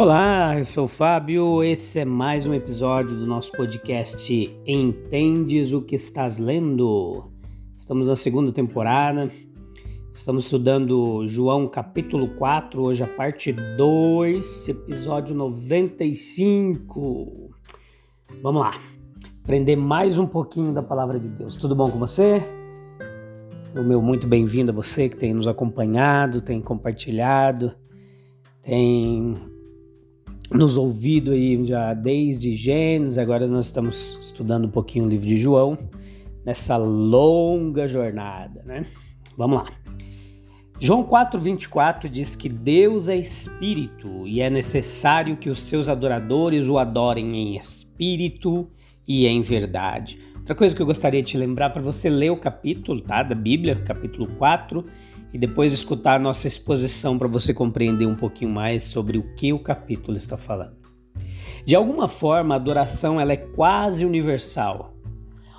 Olá, eu sou o Fábio. Esse é mais um episódio do nosso podcast Entendes o que estás lendo? Estamos na segunda temporada. Estamos estudando João capítulo 4, hoje a parte 2, episódio 95. Vamos lá. Aprender mais um pouquinho da palavra de Deus. Tudo bom com você? O meu muito bem-vindo a você que tem nos acompanhado, tem compartilhado, tem nos ouvido aí já desde Gênesis, agora nós estamos estudando um pouquinho o livro de João, nessa longa jornada, né? Vamos lá. João 4:24 diz que Deus é espírito e é necessário que os seus adoradores o adorem em espírito e em verdade. Outra coisa que eu gostaria de te lembrar para você ler o capítulo, tá, da Bíblia, capítulo 4, e depois escutar nossa exposição para você compreender um pouquinho mais sobre o que o capítulo está falando. De alguma forma, a adoração ela é quase universal.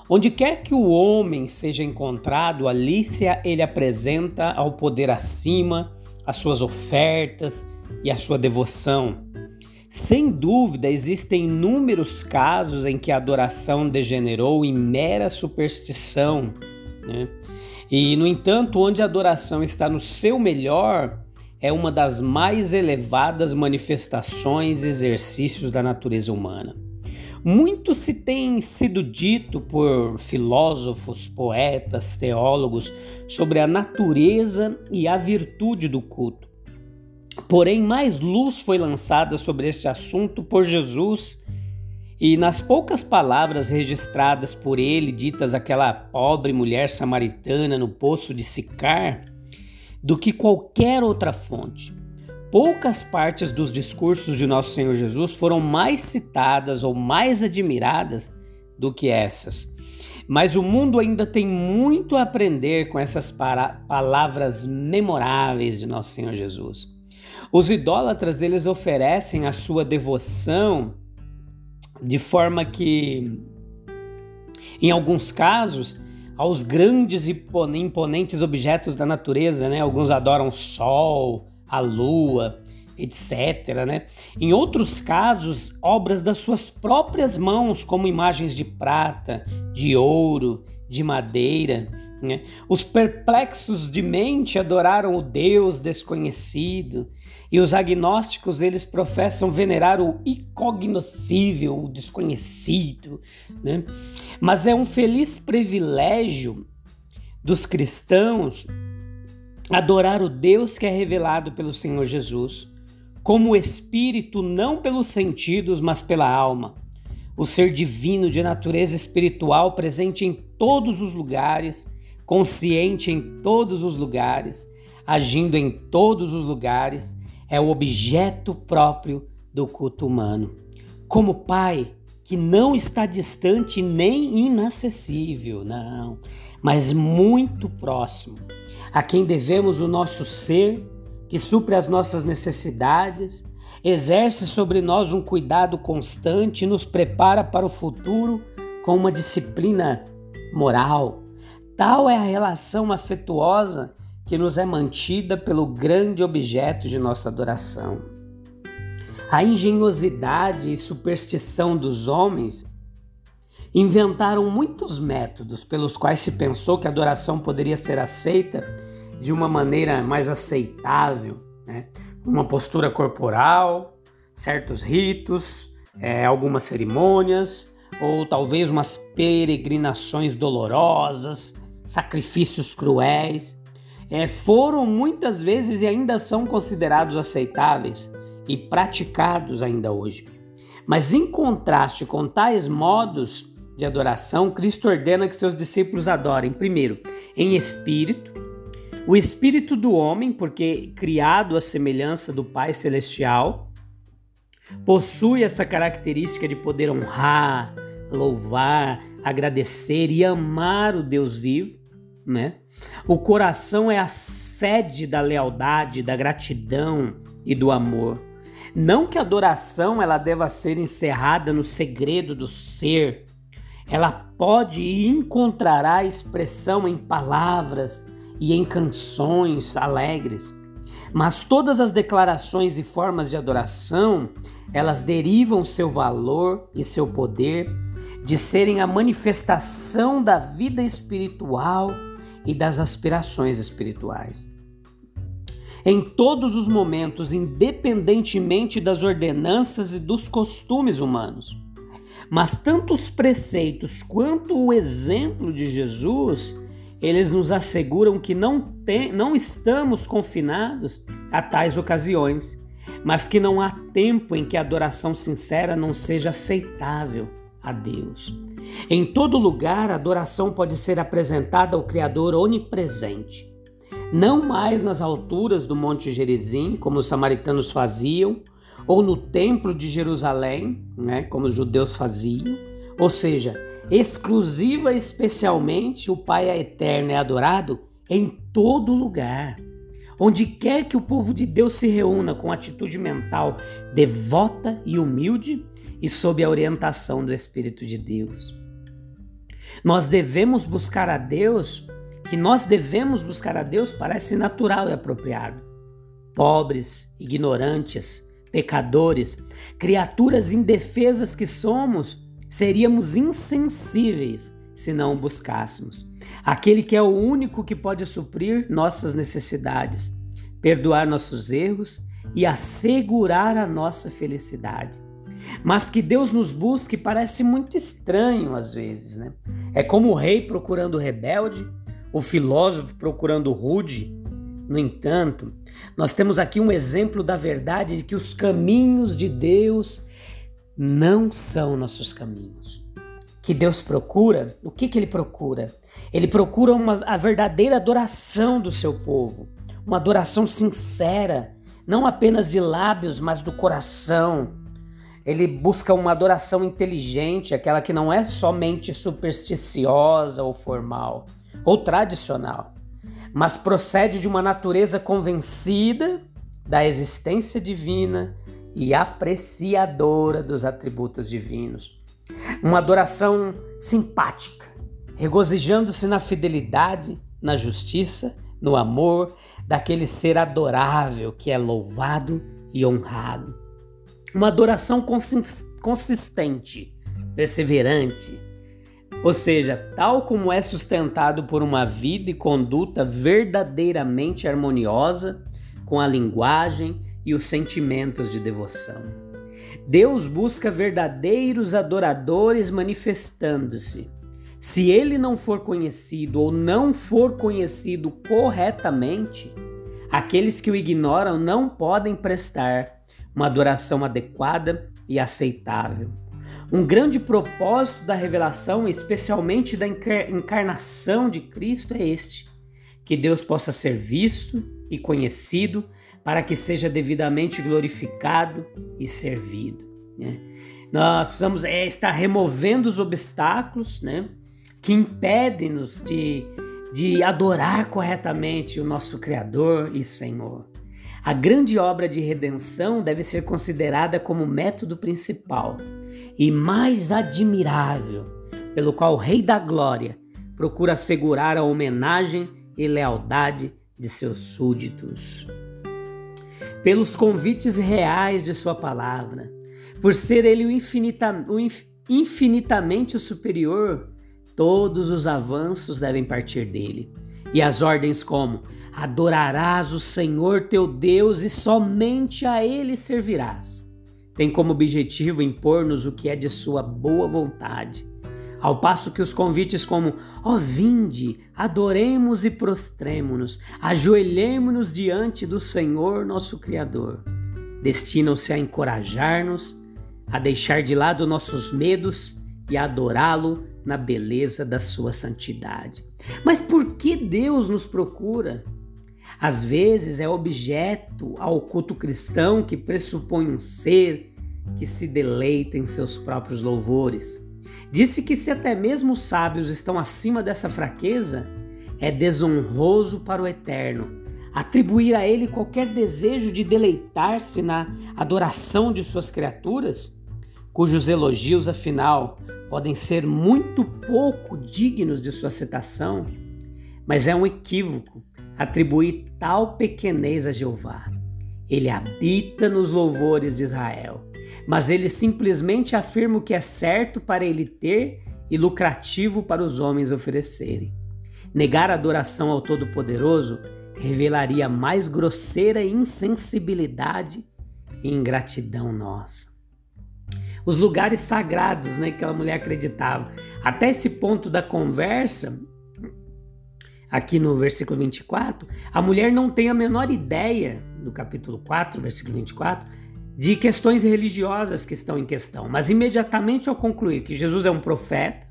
Onde quer que o homem seja encontrado, ali se ele apresenta ao poder acima as suas ofertas e a sua devoção. Sem dúvida, existem inúmeros casos em que a adoração degenerou em mera superstição. Né? E, no entanto, onde a adoração está no seu melhor, é uma das mais elevadas manifestações e exercícios da natureza humana. Muito se tem sido dito por filósofos, poetas, teólogos sobre a natureza e a virtude do culto. Porém, mais luz foi lançada sobre este assunto por Jesus e nas poucas palavras registradas por ele, ditas àquela pobre mulher samaritana no poço de Sicar, do que qualquer outra fonte. Poucas partes dos discursos de nosso Senhor Jesus foram mais citadas ou mais admiradas do que essas. Mas o mundo ainda tem muito a aprender com essas palavras memoráveis de nosso Senhor Jesus. Os idólatras eles oferecem a sua devoção de forma que, em alguns casos, aos grandes e imponentes objetos da natureza, né? Alguns adoram o sol, a lua, etc. Né? Em outros casos, obras das suas próprias mãos, como imagens de prata, de ouro, de madeira. Né? Os perplexos de mente adoraram o Deus desconhecido e os agnósticos eles professam venerar o incognoscível, o desconhecido, né? Mas é um feliz privilégio dos cristãos adorar o Deus que é revelado pelo Senhor Jesus, como espírito não pelos sentidos, mas pela alma. O ser divino de natureza espiritual presente em todos os lugares, consciente em todos os lugares, agindo em todos os lugares, é o objeto próprio do culto humano. Como Pai, que não está distante nem inacessível, não, mas muito próximo, a quem devemos o nosso ser, que supre as nossas necessidades, exerce sobre nós um cuidado constante e nos prepara para o futuro com uma disciplina moral. Tal é a relação afetuosa que nos é mantida pelo grande objeto de nossa adoração. A engenhosidade e superstição dos homens inventaram muitos métodos pelos quais se pensou que a adoração poderia ser aceita de uma maneira mais aceitável, né? uma postura corporal, certos ritos, é, algumas cerimônias, ou talvez umas peregrinações dolorosas, sacrifícios cruéis é, foram muitas vezes e ainda são considerados aceitáveis e praticados ainda hoje. Mas em contraste com tais modos de adoração, Cristo ordena que seus discípulos adorem, primeiro, em espírito, o espírito do homem, porque criado à semelhança do Pai Celestial, possui essa característica de poder honrar, louvar, agradecer e amar o Deus vivo, né? O coração é a sede da lealdade, da gratidão e do amor. Não que a adoração ela deva ser encerrada no segredo do ser. Ela pode e encontrará expressão em palavras e em canções alegres. Mas todas as declarações e formas de adoração, elas derivam seu valor e seu poder de serem a manifestação da vida espiritual e das aspirações espirituais. Em todos os momentos, independentemente das ordenanças e dos costumes humanos. Mas tanto os preceitos quanto o exemplo de Jesus, eles nos asseguram que não, tem, não estamos confinados a tais ocasiões, mas que não há tempo em que a adoração sincera não seja aceitável a Deus. Em todo lugar, a adoração pode ser apresentada ao Criador onipresente. Não mais nas alturas do Monte Gerizim, como os samaritanos faziam, ou no Templo de Jerusalém, né, como os judeus faziam, ou seja, exclusiva especialmente o Pai Eterno é adorado em todo lugar. Onde quer que o povo de Deus se reúna com atitude mental devota e humilde, e sob a orientação do Espírito de Deus. Nós devemos buscar a Deus, que nós devemos buscar a Deus parece natural e apropriado. Pobres, ignorantes, pecadores, criaturas indefesas que somos, seríamos insensíveis se não o buscássemos. Aquele que é o único que pode suprir nossas necessidades, perdoar nossos erros e assegurar a nossa felicidade. Mas que Deus nos busque parece muito estranho às vezes, né? É como o rei procurando o rebelde, o filósofo procurando o rude. No entanto, nós temos aqui um exemplo da verdade de que os caminhos de Deus não são nossos caminhos. Que Deus procura, o que, que Ele procura? Ele procura uma, a verdadeira adoração do seu povo, uma adoração sincera, não apenas de lábios, mas do coração ele busca uma adoração inteligente, aquela que não é somente supersticiosa ou formal ou tradicional, mas procede de uma natureza convencida da existência divina e apreciadora dos atributos divinos. Uma adoração simpática, regozijando-se na fidelidade, na justiça, no amor daquele ser adorável que é louvado e honrado. Uma adoração consistente, perseverante, ou seja, tal como é sustentado por uma vida e conduta verdadeiramente harmoniosa com a linguagem e os sentimentos de devoção. Deus busca verdadeiros adoradores manifestando-se. Se ele não for conhecido ou não for conhecido corretamente, aqueles que o ignoram não podem prestar uma adoração adequada e aceitável. Um grande propósito da revelação, especialmente da encarnação de Cristo, é este: que Deus possa ser visto e conhecido para que seja devidamente glorificado e servido. Né? Nós precisamos é, estar removendo os obstáculos né, que impedem-nos de, de adorar corretamente o nosso Criador e Senhor. A grande obra de redenção deve ser considerada como método principal e mais admirável, pelo qual o Rei da Glória procura assegurar a homenagem e lealdade de seus súditos. Pelos convites reais de Sua palavra, por ser Ele o, infinita, o infinitamente o superior, todos os avanços devem partir dele. E as ordens como Adorarás o Senhor teu Deus e somente a Ele servirás. Tem como objetivo impor-nos o que é de Sua boa vontade. Ao passo que os convites, como ó, oh, vinde, adoremos e prostremo-nos, ajoelhemo-nos diante do Senhor nosso Criador, destinam-se a encorajar-nos, a deixar de lado nossos medos e adorá-lo na beleza da sua santidade. Mas por que Deus nos procura? Às vezes é objeto ao culto cristão que pressupõe um ser que se deleita em seus próprios louvores. Disse que se até mesmo os sábios estão acima dessa fraqueza, é desonroso para o eterno atribuir a ele qualquer desejo de deleitar-se na adoração de suas criaturas, cujos elogios, afinal, podem ser muito pouco dignos de sua citação, mas é um equívoco atribuir tal pequenez a Jeová. Ele habita nos louvores de Israel, mas ele simplesmente afirma o que é certo para ele ter e lucrativo para os homens oferecerem. Negar adoração ao Todo-Poderoso revelaria mais grosseira insensibilidade e ingratidão nossa os lugares sagrados né, que aquela mulher acreditava. Até esse ponto da conversa, aqui no versículo 24, a mulher não tem a menor ideia, do capítulo 4, versículo 24, de questões religiosas que estão em questão. Mas imediatamente ao concluir que Jesus é um profeta,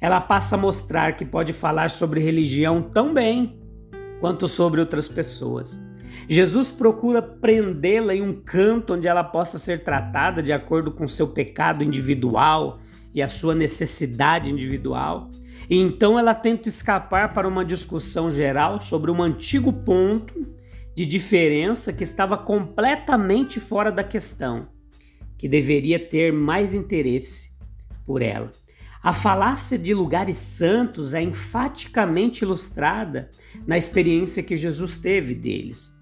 ela passa a mostrar que pode falar sobre religião tão bem quanto sobre outras pessoas. Jesus procura prendê-la em um canto onde ela possa ser tratada de acordo com seu pecado individual e a sua necessidade individual. E então ela tenta escapar para uma discussão geral sobre um antigo ponto de diferença que estava completamente fora da questão, que deveria ter mais interesse por ela. A falácia de lugares santos é enfaticamente ilustrada na experiência que Jesus teve deles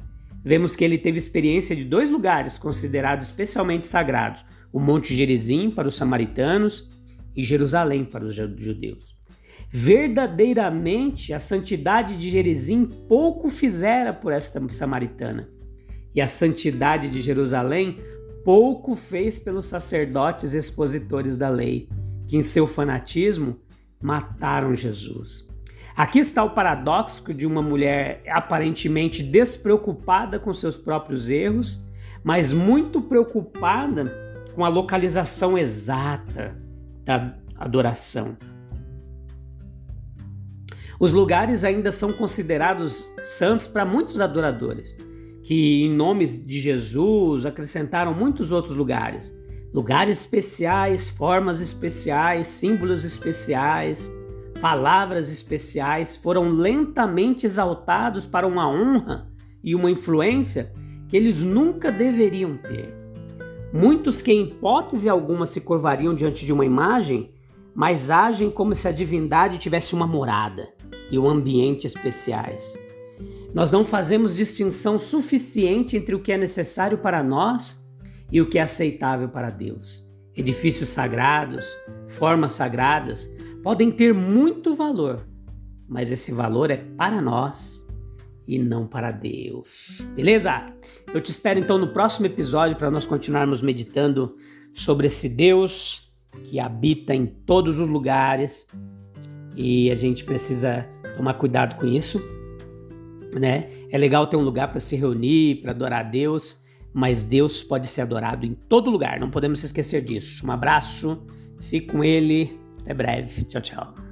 vemos que ele teve experiência de dois lugares considerados especialmente sagrados: o Monte Gerizim para os samaritanos e Jerusalém para os judeus. Verdadeiramente, a santidade de Gerizim pouco fizera por esta samaritana, e a santidade de Jerusalém pouco fez pelos sacerdotes expositores da lei, que em seu fanatismo mataram Jesus. Aqui está o paradoxo de uma mulher aparentemente despreocupada com seus próprios erros, mas muito preocupada com a localização exata da adoração. Os lugares ainda são considerados santos para muitos adoradores, que em nomes de Jesus acrescentaram muitos outros lugares. Lugares especiais, formas especiais, símbolos especiais palavras especiais foram lentamente exaltados para uma honra e uma influência que eles nunca deveriam ter. Muitos que, em hipótese alguma, se curvariam diante de uma imagem, mas agem como se a divindade tivesse uma morada e um ambiente especiais. Nós não fazemos distinção suficiente entre o que é necessário para nós e o que é aceitável para Deus. Edifícios sagrados, formas sagradas, podem ter muito valor, mas esse valor é para nós e não para Deus. Beleza? Eu te espero então no próximo episódio para nós continuarmos meditando sobre esse Deus que habita em todos os lugares e a gente precisa tomar cuidado com isso, né? É legal ter um lugar para se reunir, para adorar a Deus, mas Deus pode ser adorado em todo lugar, não podemos esquecer disso. Um abraço, fique com Ele até breve. Tchau, tchau.